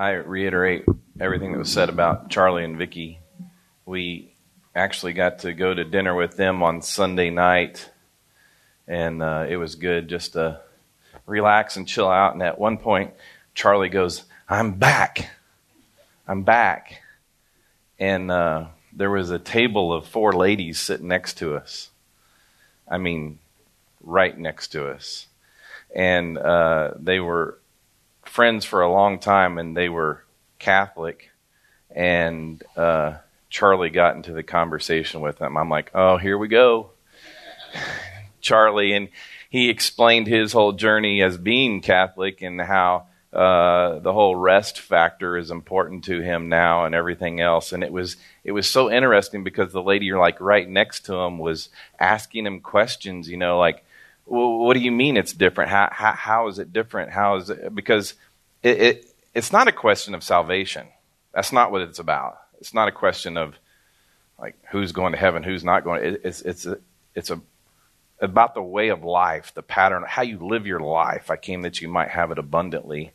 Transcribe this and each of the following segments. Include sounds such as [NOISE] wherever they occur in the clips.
I reiterate everything that was said about Charlie and Vicky. We actually got to go to dinner with them on Sunday night, and uh, it was good just to relax and chill out. And at one point, Charlie goes, I'm back. I'm back. And uh, there was a table of four ladies sitting next to us. I mean, right next to us. And uh, they were friends for a long time, and they were Catholic. And uh, Charlie got into the conversation with them. I'm like, oh, here we go. [LAUGHS] Charlie. And he explained his whole journey as being Catholic and how uh, the whole rest factor is important to him now and everything else. And it was it was so interesting because the lady like right next to him was asking him questions. You know, like, well, what do you mean it's different? How how, how is it different? How is it? Because it, it it's not a question of salvation. That's not what it's about. It's not a question of like who's going to heaven, who's not going. It, it's it's a, it's a about the way of life, the pattern, how you live your life. I came that you might have it abundantly.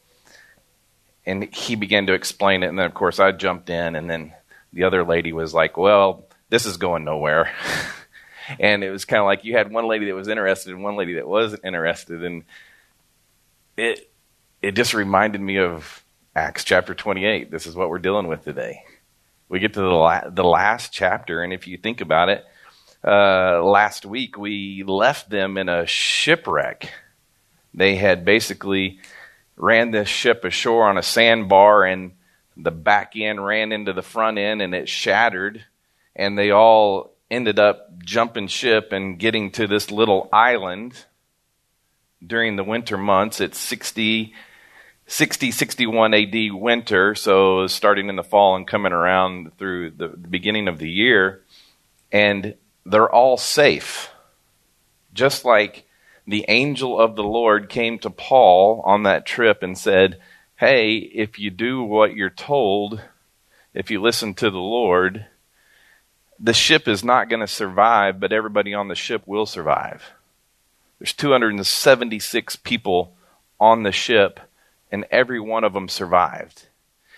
And he began to explain it, and then of course I jumped in, and then the other lady was like, "Well, this is going nowhere." [LAUGHS] and it was kind of like you had one lady that was interested and one lady that wasn't interested, and it it just reminded me of Acts chapter 28. This is what we're dealing with today. We get to the, la- the last chapter, and if you think about it, uh, last week we left them in a shipwreck. They had basically ran this ship ashore on a sandbar, and the back end ran into the front end, and it shattered. And they all ended up jumping ship and getting to this little island during the winter months. It's 60 60, 61 AD winter, so starting in the fall and coming around through the, the beginning of the year, and they're all safe. Just like the angel of the Lord came to Paul on that trip and said, Hey, if you do what you're told, if you listen to the Lord, the ship is not going to survive, but everybody on the ship will survive. There's 276 people on the ship and every one of them survived.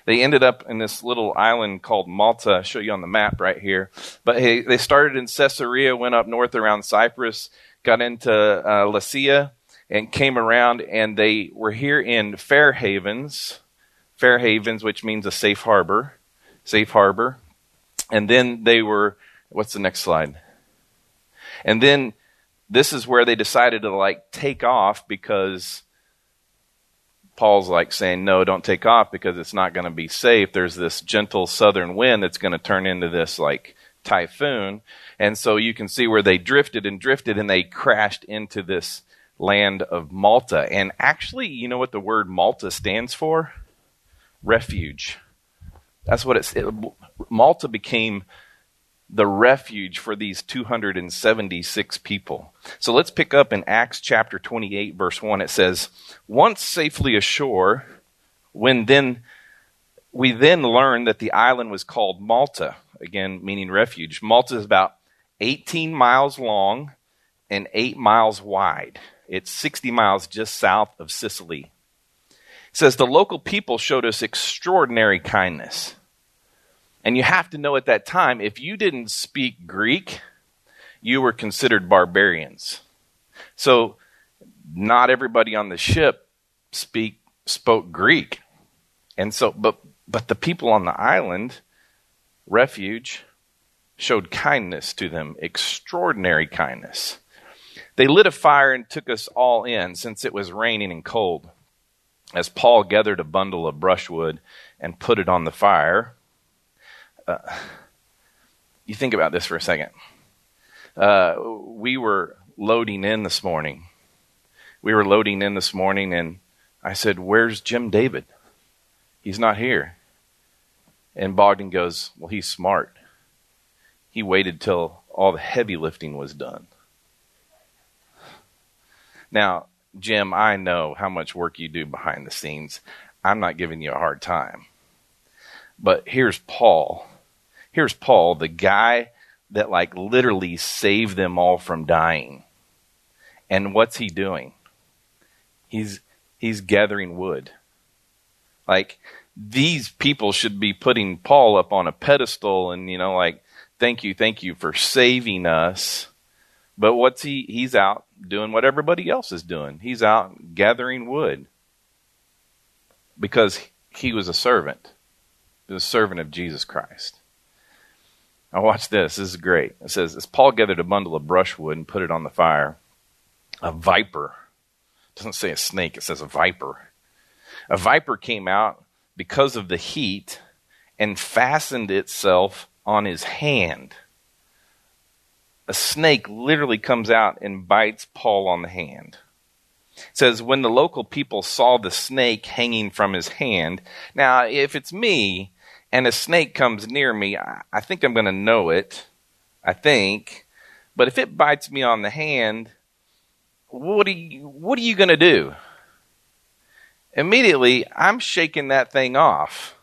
They ended up in this little island called Malta. I'll show you on the map right here. But hey, they started in Caesarea, went up north around Cyprus, got into uh, Lycia, and came around, and they were here in Fair Havens, Fair Havens, which means a safe harbor, safe harbor. And then they were, what's the next slide? And then this is where they decided to like take off because Paul's like saying, no, don't take off because it's not going to be safe. There's this gentle southern wind that's going to turn into this like typhoon. And so you can see where they drifted and drifted and they crashed into this land of Malta. And actually, you know what the word Malta stands for? Refuge. That's what it's. It, Malta became the refuge for these 276 people. So let's pick up in Acts chapter 28, verse 1. It says, Once safely ashore, when then we then learned that the island was called Malta, again, meaning refuge. Malta is about 18 miles long and 8 miles wide. It's 60 miles just south of Sicily. Says, The local people showed us extraordinary kindness and you have to know at that time, if you didn't speak Greek, you were considered barbarians. So not everybody on the ship speak spoke Greek. And so but but the people on the island, refuge, showed kindness to them, extraordinary kindness. They lit a fire and took us all in since it was raining and cold. As Paul gathered a bundle of brushwood and put it on the fire, uh, you think about this for a second. Uh, we were loading in this morning. We were loading in this morning, and I said, Where's Jim David? He's not here. And Bogdan goes, Well, he's smart. He waited till all the heavy lifting was done. Now, Jim, I know how much work you do behind the scenes. I'm not giving you a hard time. But here's Paul here's Paul, the guy that like literally saved them all from dying. And what's he doing? He's he's gathering wood. Like these people should be putting Paul up on a pedestal and, you know, like, thank you, thank you for saving us. But what's he? He's out doing what everybody else is doing. He's out gathering wood because he was a servant. He was a servant of Jesus Christ. Now, watch this. This is great. It says, As Paul gathered a bundle of brushwood and put it on the fire, a viper, it doesn't say a snake, it says a viper. A viper came out because of the heat and fastened itself on his hand a snake literally comes out and bites Paul on the hand. It says, when the local people saw the snake hanging from his hand. Now, if it's me and a snake comes near me, I think I'm going to know it. I think. But if it bites me on the hand, what are you, what are you going to do? Immediately, I'm shaking that thing off.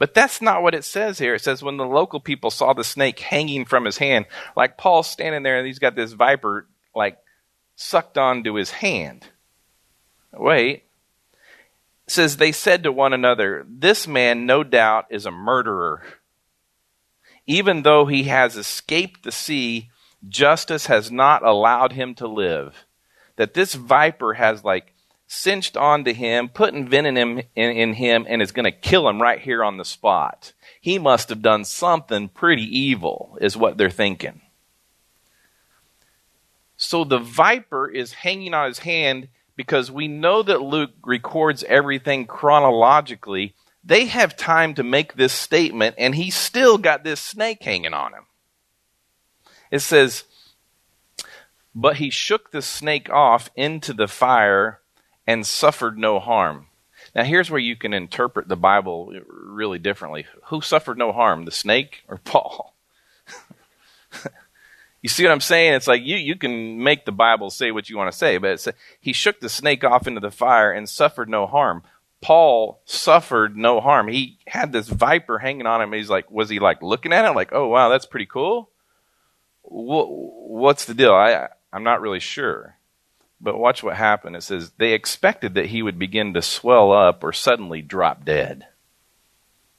But that's not what it says here. It says when the local people saw the snake hanging from his hand, like Paul's standing there and he's got this viper like sucked onto his hand. Wait. It says they said to one another, This man no doubt is a murderer. Even though he has escaped the sea, justice has not allowed him to live. That this viper has like cinched onto him, putting venom in, in, in him, and is going to kill him right here on the spot. He must have done something pretty evil, is what they're thinking. So the viper is hanging on his hand because we know that Luke records everything chronologically. They have time to make this statement, and he's still got this snake hanging on him. It says, But he shook the snake off into the fire and suffered no harm. Now, here's where you can interpret the Bible really differently. Who suffered no harm, the snake or [LAUGHS] Paul? you see what I'm saying? It's like you, you can make the Bible say what you want to say, but he shook the snake off into the fire and suffered no harm. Paul suffered no harm. He had this viper hanging on him. He's like, was he like looking at it like, oh wow, that's pretty cool? What's the deal? I I'm not really sure. But watch what happened. It says, they expected that he would begin to swell up or suddenly drop dead.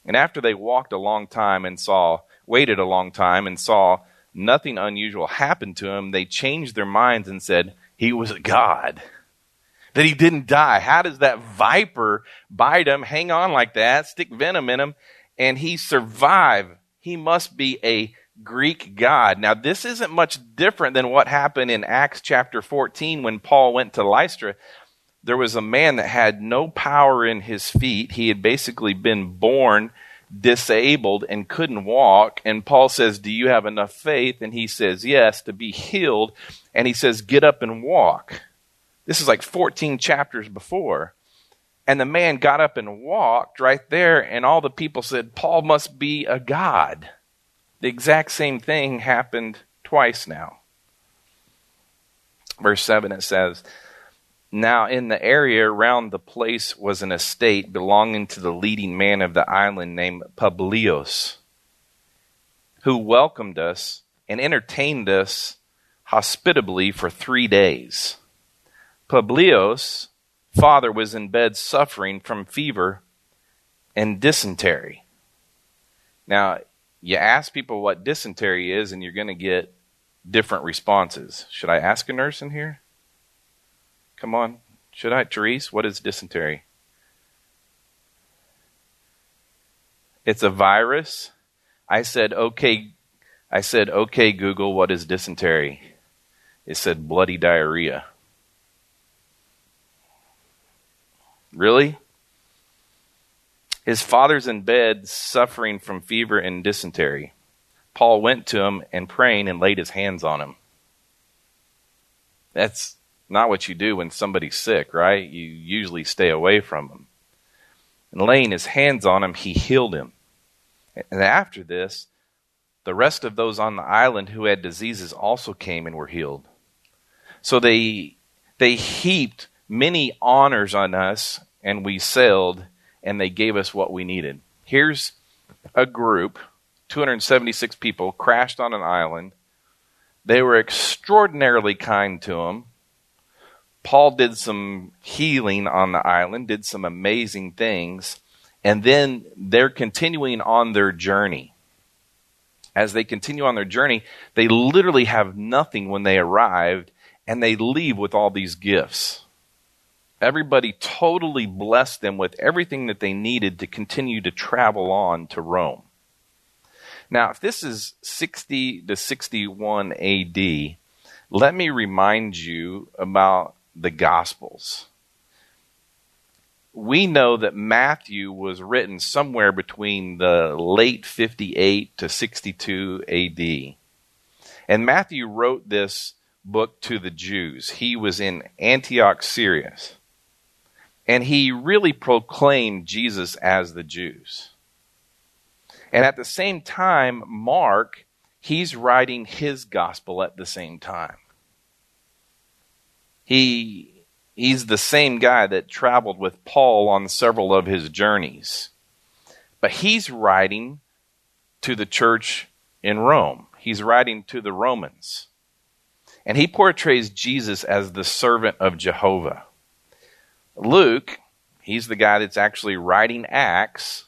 And after they walked a long time and saw, waited a long time and saw nothing unusual happen to him, they changed their minds and said, he was a god. That he didn't die. How does that viper bite him, hang on like that, stick venom in him, and he survive? He must be a Greek god. Now, this isn't much different than what happened in Acts chapter 14 when Paul went to Lystra. There was a man that had no power in his feet. He had basically been born disabled and couldn't walk. And Paul says, Do you have enough faith? And he says, Yes, to be healed. And he says, Get up and walk. This is like 14 chapters before. And the man got up and walked right there, and all the people said, Paul must be a god. The exact same thing happened twice now. Verse 7 it says, Now in the area around the place was an estate belonging to the leading man of the island named Publius, who welcomed us and entertained us hospitably for three days. Publius' father was in bed suffering from fever and dysentery. Now, you ask people what dysentery is, and you're going to get different responses. Should I ask a nurse in here? Come on. Should I? Therese, what is dysentery? It's a virus. I said, okay. I said, okay, Google, what is dysentery? It said bloody diarrhea. Really? His father's in bed suffering from fever and dysentery. Paul went to him and praying and laid his hands on him. That's not what you do when somebody's sick, right? You usually stay away from them. And laying his hands on him, he healed him. And after this, the rest of those on the island who had diseases also came and were healed. So they they heaped many honors on us, and we sailed and they gave us what we needed. Here's a group, 276 people, crashed on an island. They were extraordinarily kind to them. Paul did some healing on the island, did some amazing things, And then they're continuing on their journey. As they continue on their journey, they literally have nothing when they arrived, and they leave with all these gifts. Everybody totally blessed them with everything that they needed to continue to travel on to Rome. Now, if this is 60 to 61 AD, let me remind you about the Gospels. We know that Matthew was written somewhere between the late 58 to 62 AD. And Matthew wrote this book to the Jews. He was in Antioch, Syria. And he really proclaimed Jesus as the Jews. And at the same time, Mark, he's writing his gospel at the same time. He he's the same guy that traveled with Paul on several of his journeys. But he's writing to the church in Rome. He's writing to the Romans. And he portrays Jesus as the servant of Jehovah. Luke, he's the guy that's actually writing Acts.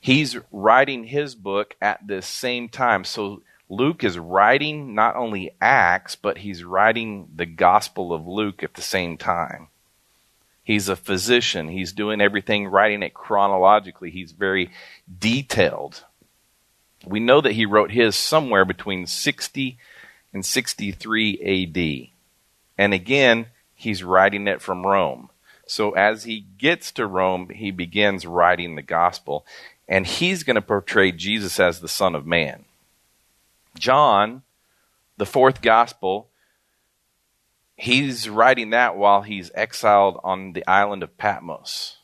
He's writing his book at the same time. So Luke is writing not only Acts, but he's writing the Gospel of Luke at the same time. He's a physician. He's doing everything, writing it chronologically. He's very detailed. We know that he wrote his somewhere between 60 and 63 AD. And again, he's writing it from Rome. So as he gets to Rome, he begins writing the gospel, and he's going to portray Jesus as the Son of Man. John, the fourth gospel, he's writing that while he's exiled on the island of Patmos.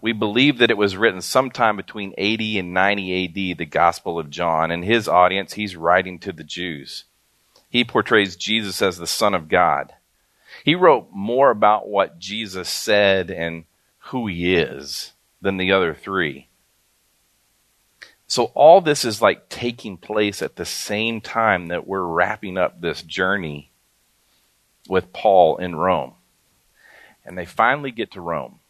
We believe that it was written sometime between 80 and 90 AD, the Gospel of John. And his audience, he's writing to the Jews. He portrays Jesus as the Son of God. He wrote more about what Jesus said and who he is than the other three. So all this is like taking place at the same time that we're wrapping up this journey with Paul in Rome. And they finally get to Rome.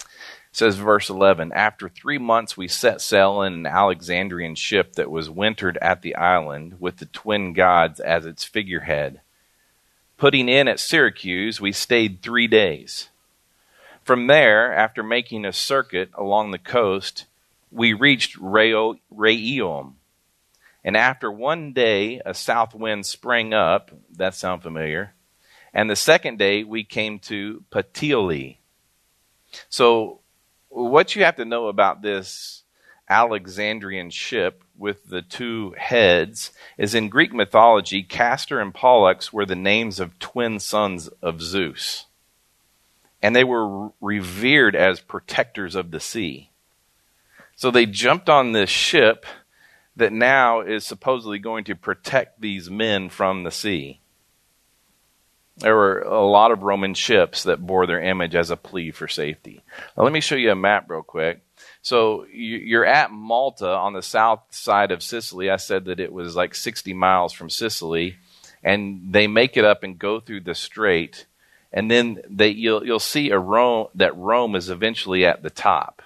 It says verse 11 After three months, we set sail in an Alexandrian ship that was wintered at the island with the twin gods as its figurehead. Putting in at Syracuse, we stayed three days. From there, after making a circuit along the coast, we reached Rhegium. And after one day, a south wind sprang up. That sound familiar? And the second day, we came to Puteoli. So, what you have to know about this Alexandrian ship with the two heads is in Greek mythology, Castor and Pollux were the names of twin sons of Zeus. And they were revered as protectors of the sea. So they jumped on this ship that now is supposedly going to protect these men from the sea. There were a lot of Roman ships that bore their image as a plea for safety. Now, let me show you a map real quick. So you're at Malta on the south side of Sicily. I said that it was like 60 miles from Sicily, and they make it up and go through the strait, and then they you'll you'll see a Rome that Rome is eventually at the top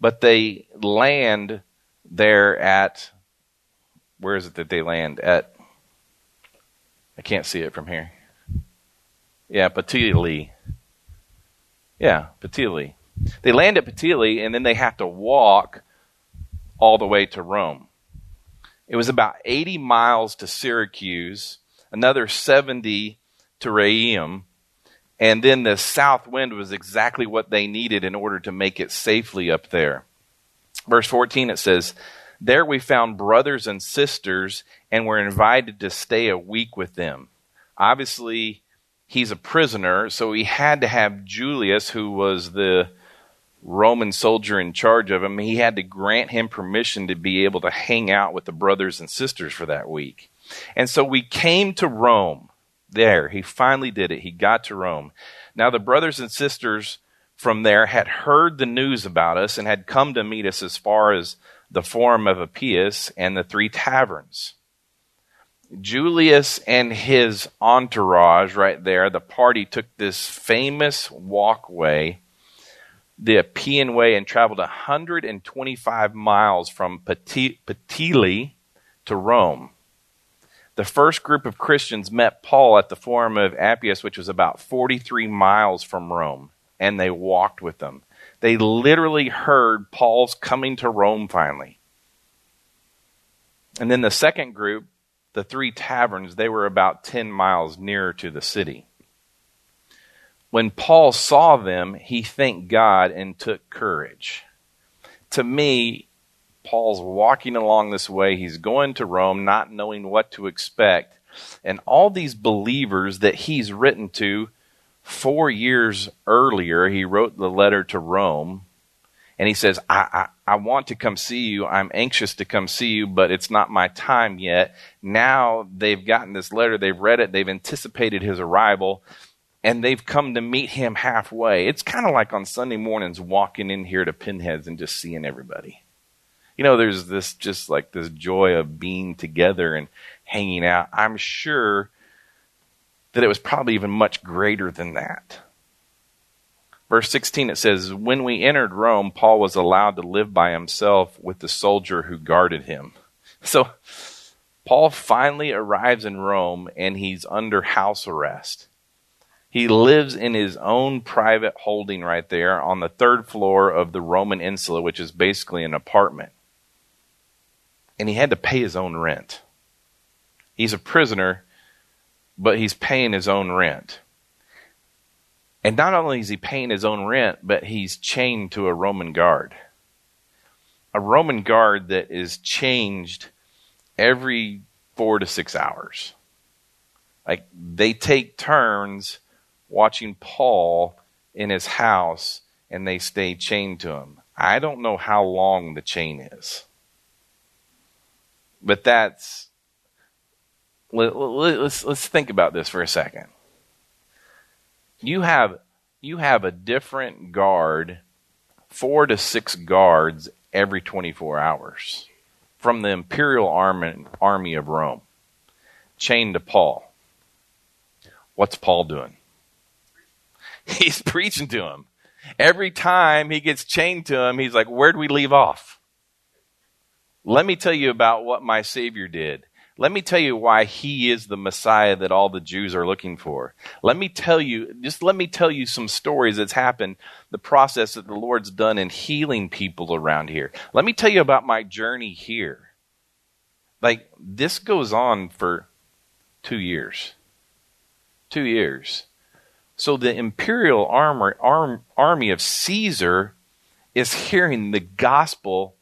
but they land there at where is it that they land at? I can't see it from here. Yeah, Puteoli. Yeah, Puteoli. They land at Puteoli and then they have to walk all the way to Rome. It was about 80 miles to Syracuse, another 70 to Rhegium, and then the south wind was exactly what they needed in order to make it safely up there. Verse 14 it says, There we found brothers and sisters and were invited to stay a week with them. Obviously, he's a prisoner, so he had to have Julius, who was the Roman soldier in charge of him, he had to grant him permission to be able to hang out with the brothers and sisters for that week. And so we came to Rome there. He finally did it. He got to Rome. Now, the brothers and sisters from there had heard the news about us and had come to meet us as far as the Forum of Appius and the three taverns. Julius and his entourage, right there, the party took this famous walkway the Appian Way and traveled 125 miles from Puteoli to Rome. The first group of Christians met Paul at the Forum of Appius, which was about 43 miles from Rome, and they walked with them. They literally heard Paul's coming to Rome finally. And then the second group, the three taverns, they were about 10 miles nearer to the city. When Paul saw them, he thanked God and took courage. To me, Paul's walking along this way. He's going to Rome, not knowing what to expect. And all these believers that he's written to four years earlier, he wrote the letter to Rome. And he says, I, I, I want to come see you. I'm anxious to come see you, but it's not my time yet. Now they've gotten this letter, they've read it, they've anticipated his arrival and they've come to meet him halfway. It's kind of like on Sunday mornings walking in here to Pinheads and just seeing everybody. You know, there's this just like this joy of being together and hanging out. I'm sure that it was probably even much greater than that. Verse 16 it says, When we entered Rome, Paul was allowed to live by himself with the soldier who guarded him. [LAUGHS] So, Paul finally arrives in Rome and he's under house arrest. He lives in his own private holding right there on the third floor of the Roman Insula, which is basically an apartment. And he had to pay his own rent. He's a prisoner, but he's paying his own rent. And not only is he paying his own rent, but he's chained to a Roman guard. A Roman guard that is changed every four to six hours. Like they take turns watching Paul in his house and they stay chained to him. I don't know how long the chain is. But that's let, us let's, think about this for a second. You have you have a different guard, four to six guards every 24 hours from the imperial army, army of Rome, chained to Paul. What's Paul doing? [LAUGHS] He's preaching to him. Every time he gets chained to him, he's like, Where'd we leave off? Let me tell you about what my Savior did. Let me tell you why he is the Messiah that all the Jews are looking for. Let me tell you, just let me tell you some stories that's happened, the process that the Lord's done in healing people around here. Let me tell you about my journey here. Like, this goes on for two years. Two years. So the imperial armor, arm, army of Caesar is hearing the gospel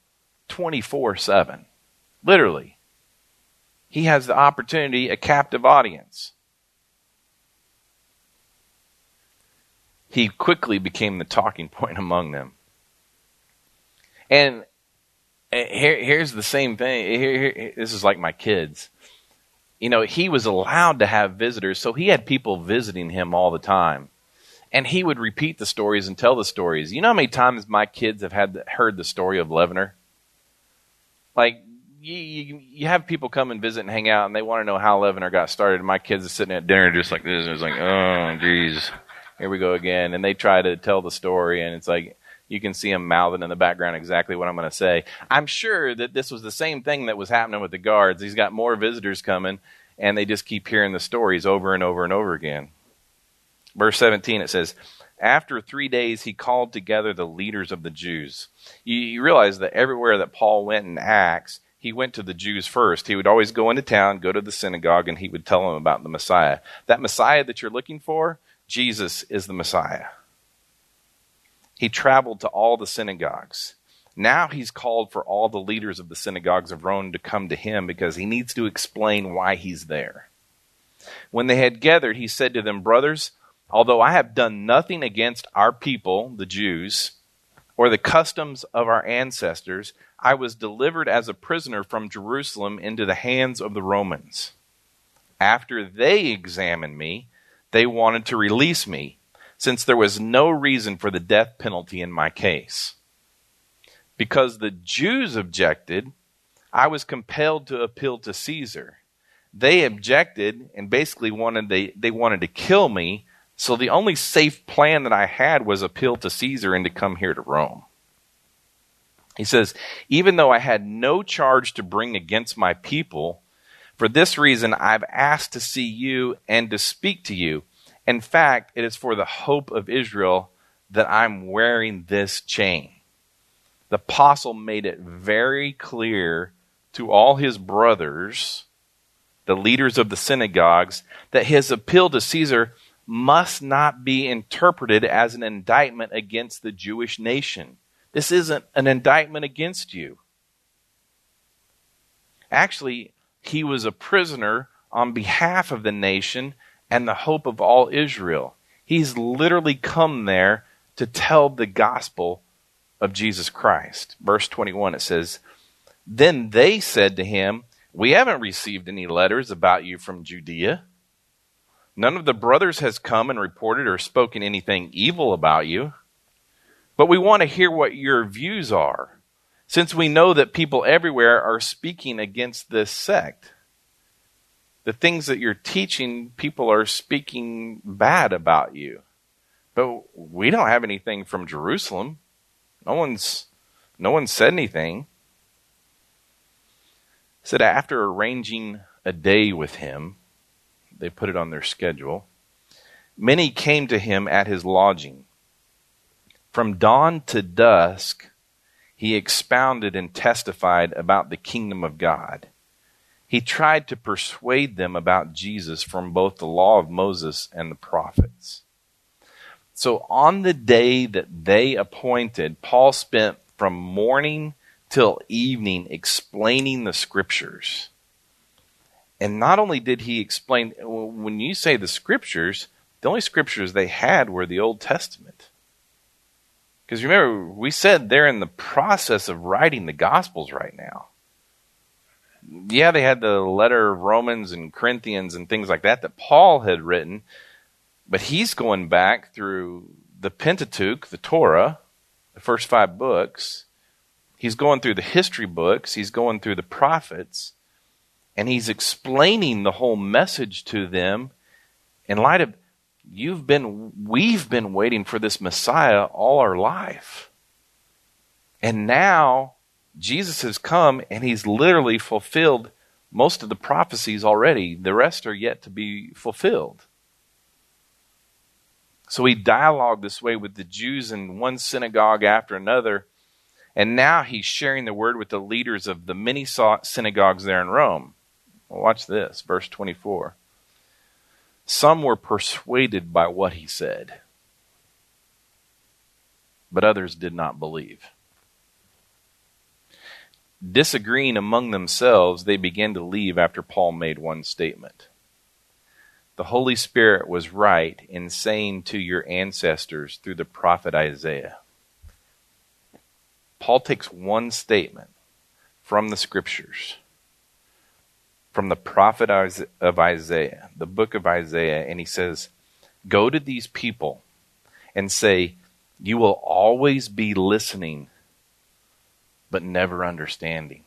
24 7. Literally. He has the opportunity, a captive audience. He quickly became the talking point [LAUGHS] among them. And eh, here, here's the same thing. Here, here, this is like my kids you know, he was allowed to have visitors, so he had people visiting him all the time. And he would repeat the stories and tell the stories. You know how many times my kids have had the, heard the story of Levener? Like, you, you, you, have people come and visit and hang out, and they want to know how Levener got started. And my kids are sitting at dinner just like this, and it's like, oh, geez, here we go again. And they try to tell the story, and it's like, you can see him mouthing in the background exactly what I'm going to say. I'm sure that this was the same thing that was happening with the guards. He's got more visitors coming, and they just keep hearing the stories over and over and over again. Verse 17, it says, After three days, he called together the leaders of the Jews. You, you realize that everywhere that Paul went in Acts, he went to the Jews first. He would always go into town, go to the synagogue, and he would tell them about the Messiah. That Messiah that you're looking for, Jesus is the Messiah. He traveled to all the synagogues. Now he's called for all the leaders of the synagogues of Rome to come to him because he needs to explain why he's there. When they had gathered, he said to them, Brothers, although I have done nothing against our people, the Jews, or the customs of our ancestors, I was delivered as a prisoner from Jerusalem into the hands of the Romans. After they examined me, they wanted to release me since there was no reason for the death penalty in my case. Because the Jews objected, I was compelled to appeal to Caesar. They objected and basically wanted they, they wanted to kill me, So the only safe plan that I had was appeal to Caesar and to come here to Rome. He says, even though I had no charge to bring against my people, for this reason I've asked to see you and to speak to you. In fact, it is for the hope of Israel that I'm wearing this chain. The apostle made it very clear to all his brothers, the leaders of the synagogues, that his appeal to Caesar must not be interpreted as an indictment against the Jewish nation. This isn't an indictment against you. Actually, he was a prisoner on behalf of the nation and the hope of all Israel. He's literally come there to tell the gospel of Jesus Christ. Verse 21, it says, Then they said to him, We haven't received any letters about you from Judea. None of the brothers has come and reported or spoken anything evil about you. But we want to hear what your views are, since we know that people everywhere are speaking against this sect. The things that you're teaching, people are speaking bad about you. But we don't have anything from Jerusalem. No one's no one said anything. Said after arranging a day with him, they put it on their schedule. Many came to him at his lodging. From dawn to dusk, he expounded and testified about the kingdom of God. He tried to persuade them about Jesus from both the law of Moses and the prophets. So on the day that they appointed, Paul spent from morning till evening explaining the scriptures. And not only did he explain, when you say the scriptures, the only scriptures they had were the Old Testament. Because remember, we said they're in the process of writing the Gospels right now. Yeah, they had the letter of Romans and Corinthians and things like that that Paul had written, but he's going back through the Pentateuch, the Torah, the first five books. He's going through the history books, he's going through the prophets, and he's explaining the whole message to them in light of you've been we've been waiting for this Messiah all our life. And now Jesus has come and he's literally fulfilled most of the prophecies already. The rest are yet to be fulfilled. So he dialogued this way with the Jews in one synagogue after another. And now he's sharing the word with the leaders of the many synagogues there in Rome. Well, watch this, verse 24. Some were persuaded by what he said, but others did not believe. Disagreeing among themselves, they began to leave after Paul made one statement. The Holy Spirit was right in saying to your ancestors through the prophet Isaiah. Paul takes one statement from the scriptures from the prophet of Isaiah, the book of Isaiah, and he says, Go to these people and say, You will always be listening, but never understanding.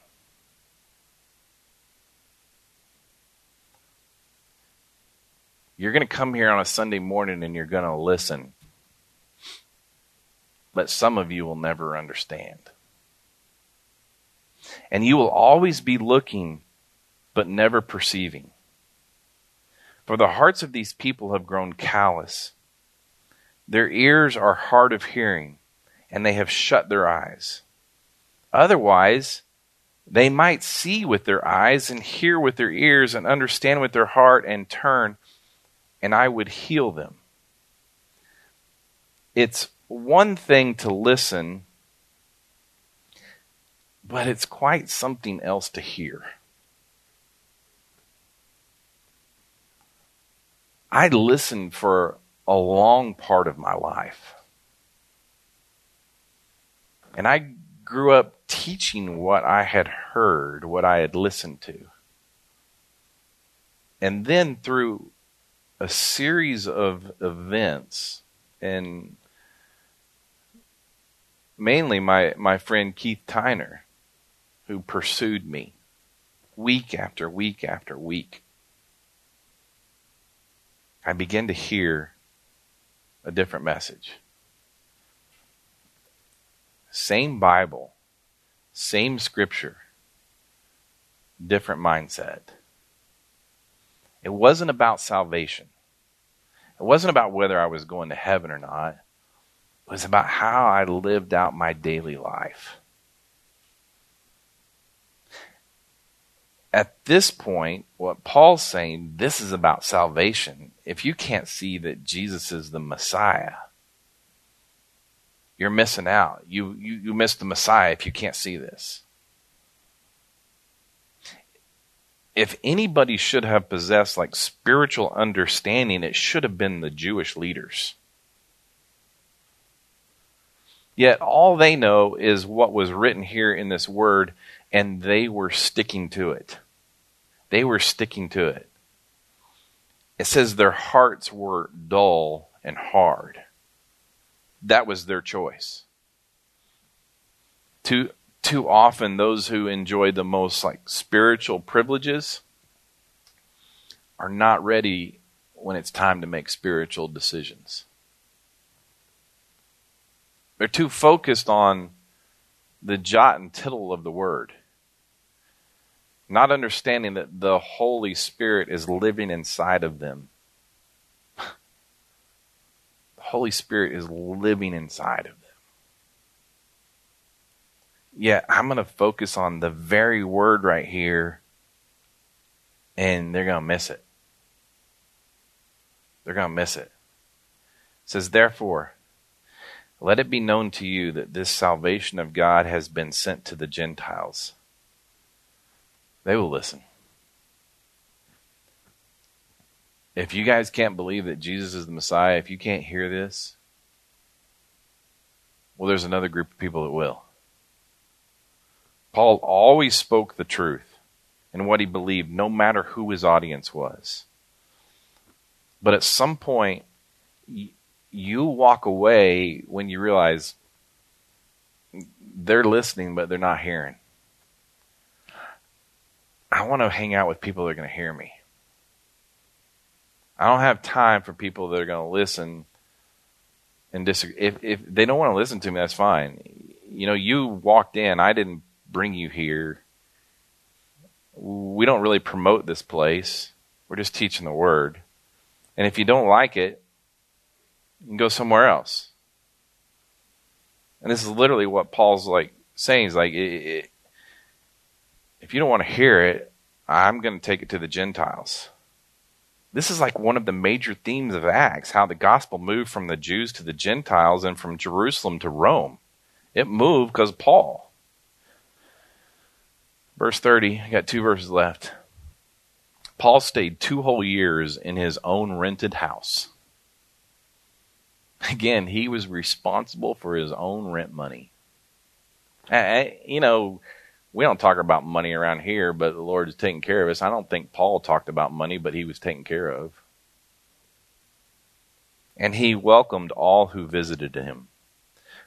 You're going to come here on a Sunday morning and you're going to listen, but some of you will never understand. And you will always be looking but never perceiving. For the hearts of these people have grown callous. Their ears are hard of hearing, and they have shut their eyes. Otherwise, they might see with their eyes and hear with their ears and understand with their heart and turn, and I would heal them. It's one thing to listen, but it's quite something else to hear. I listened for a long part of my life. And I grew up teaching what I had heard, what I had listened to. And then through a series of events, and mainly my, my friend Keith Tyner, who pursued me week after week after week. I began to hear a different message. Same Bible, same scripture, different mindset. It wasn't about salvation. It wasn't about whether I was going to heaven or not. It was about how I lived out my daily life. At this point, what Paul's saying, this is about salvation. If you can't see that Jesus is the Messiah, you're missing out. You, you, you miss the Messiah if you can't see this. If anybody should have possessed like spiritual understanding, it should have been the Jewish leaders. Yet all they know is what was written here in this word, and they were sticking to it. They were sticking to it. It says their hearts were dull and hard that was their choice. Too too often those who enjoy the most like spiritual privileges are not ready when it's time to make spiritual decisions. They're too focused on the jot and tittle of the word, not understanding that the Holy Spirit is living inside of them Holy Spirit is living inside of them. Yeah, I'm going to focus on the very word right here, and they're going to miss it. They're going to miss it. It says, Therefore, let it be known to you that this salvation of God has been sent to the Gentiles. They will listen. If you guys can't believe that Jesus is the Messiah, if you can't hear this, well, there's another group of people that will. Paul always spoke the truth and what he believed, no matter who his audience was. But at some point, you walk away when you realize they're listening, but they're not hearing. I want to hang out with people that are going to hear me. I don't have time for people that are going to listen and disagree. If if they don't want to listen to me, that's fine. You know, you walked in. I didn't bring you here. We don't really promote this place. We're just teaching the word. And if you don't like it, you can go somewhere else. And this is literally what Paul's like saying. He's like, it, it, if you don't want to hear it, I'm going to take it to the Gentiles. This is like one of the major themes of Acts how the gospel moved from the Jews to the Gentiles and from Jerusalem to Rome. It moved because Paul. Verse 30, I got two verses left. Paul stayed two whole years in his own rented house. Again, he was responsible for his own rent money. I, you know, we don't talk about money around here, but the Lord is taking care of us. I don't think Paul talked about money, but he was taken care of. And he welcomed all who visited him,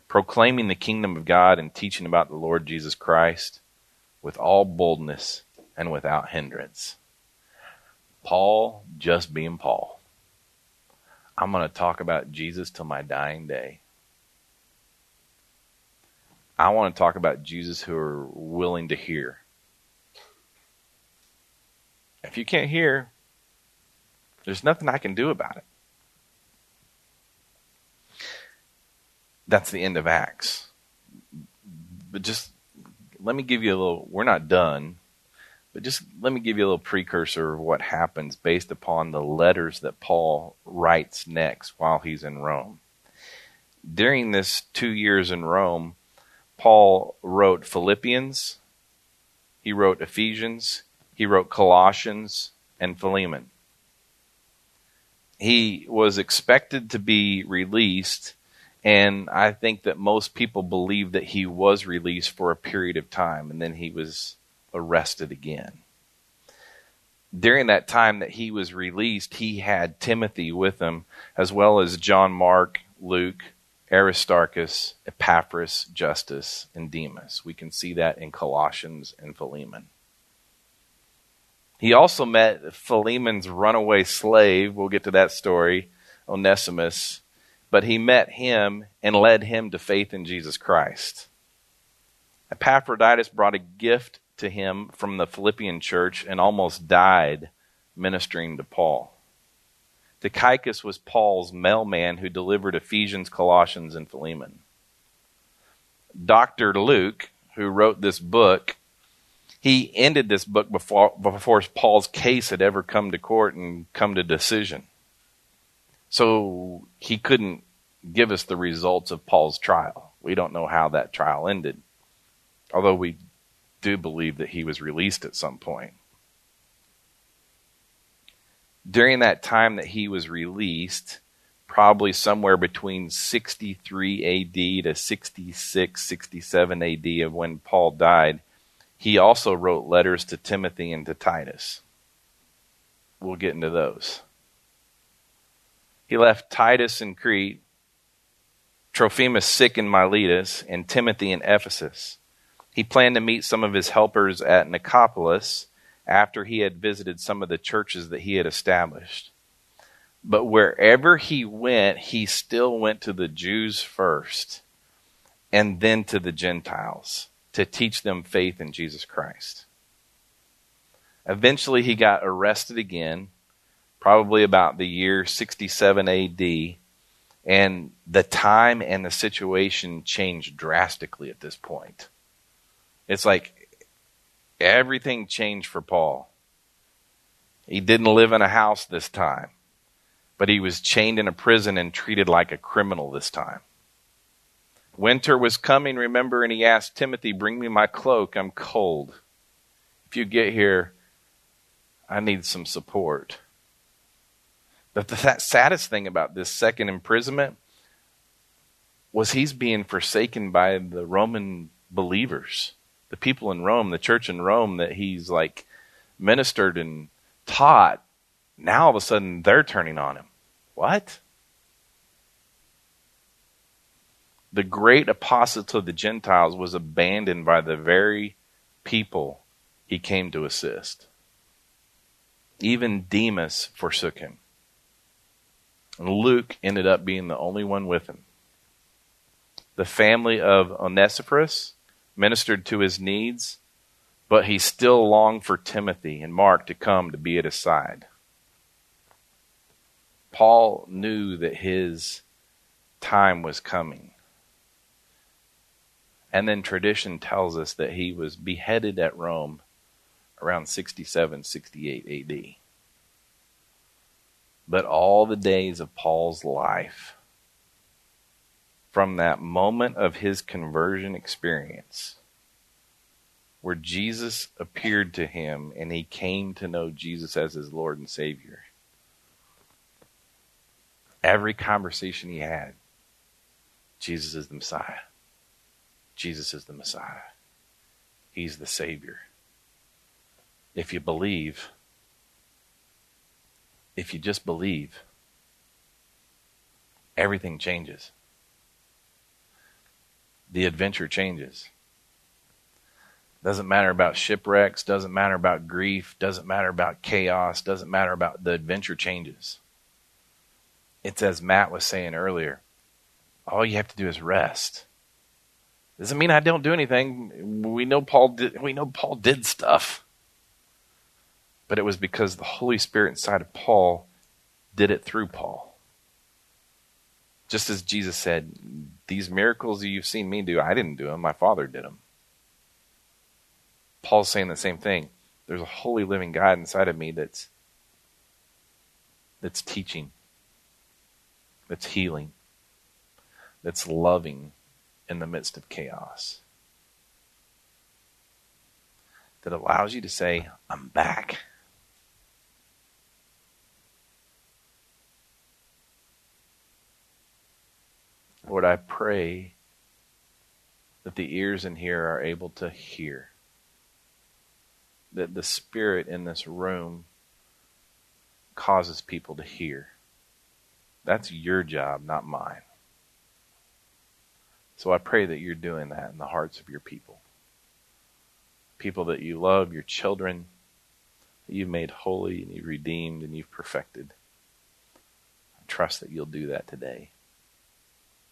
proclaiming the kingdom of God and teaching about the Lord Jesus Christ with all boldness and without hindrance. Paul just being Paul. I'm going to talk about Jesus till my dying day. I want to talk about Jesus who are willing to hear. If you can't hear, there's nothing I can do about it. That's the end of Acts. But just let me give you a little, we're not done, but just let me give you a little precursor of what happens based upon the letters that Paul writes next while he's in Rome. During this two years in Rome, Paul wrote Philippians, he wrote Ephesians, he wrote Colossians, and Philemon. He was expected to be released, and I think that most people believe that he was released for a period of time, and then he was arrested again. During that time that he was released, he had Timothy with him, as well as John Mark, Luke, Aristarchus, Epaphras, Justus, and Demas. We can see that in Colossians and Philemon. He also met Philemon's runaway slave. We'll get to that story, Onesimus. but he met him and led him to faith in Jesus Christ. Epaphroditus brought a gift to him from the Philippian church and almost died ministering to Paul. Tychicus was Paul's mailman who delivered Ephesians, Colossians, and Philemon. Dr. Luke, who wrote this book, he ended this book before, before Paul's case had ever come to court and come to decision. So he couldn't give us the results of Paul's trial. We don't know how that trial ended, although we do believe that he was released at some point. During that time that he was released, probably somewhere between 63 AD to 66, 67 AD of when Paul died, he also wrote letters to Timothy and to Titus. We'll get into those. He left Titus in Crete, Trophimus sick in Miletus, and Timothy in Ephesus. He planned to meet some of his helpers at Nicopolis after he had visited some of the churches that he had established. But wherever he went, he still went to the Jews first and then to the Gentiles to teach them faith in Jesus Christ. Eventually, he got arrested again, probably about the year 67 AD, and the time and the situation changed drastically at this point. It's like everything changed for Paul. He didn't live in a house this time, but he was chained in a prison and treated like a criminal this time. Winter was coming, remember, and he asked Timothy, Bring me my cloak, I'm cold. If you get here, I need some support. But the saddest thing about this second imprisonment was he's being forsaken by the Roman believers, the people in Rome, the church in Rome that he's like ministered and taught. Now all of a sudden they're turning on him. What? the great apostle to the Gentiles was abandoned by the very people he came to assist. Even Demas forsook him. And Luke ended up being the only one with him. The family of Onesiphorus ministered to his needs, but he still longed for Timothy and Mark to come to be at his side. Paul knew that his time was coming. And then tradition tells us that he was beheaded at Rome around 67, 68 AD. But all the days of Paul's life, from that moment of his conversion experience, where Jesus appeared to him and he came to know Jesus as his Lord and Savior, every conversation he had, Jesus is the Messiah. Jesus is the Messiah. He's the Savior. If you believe, if you just believe, everything changes. The adventure changes. Doesn't matter about shipwrecks, doesn't matter about grief, doesn't matter about chaos, doesn't matter about the adventure changes. It's as Matt was saying earlier. All you have to do is rest. Doesn't mean I don't do anything. We know Paul did, we know Paul did stuff. But it was because the Holy Spirit inside of Paul did it through Paul. Just as Jesus said, These miracles you've seen me do, I didn't do them, my Father did them. Paul's saying the same thing. There's a holy living God inside of me that's that's teaching, that's healing, that's loving, in the midst of chaos. That allows you to say, I'm back. Lord, I pray that the ears in here are able to hear. That the Spirit in this room causes people to hear. That's your job, not mine. So I pray that you're doing that in the hearts of your people. People that you love, your children, that you've made holy and you've redeemed and you've perfected. I trust that you'll do that today.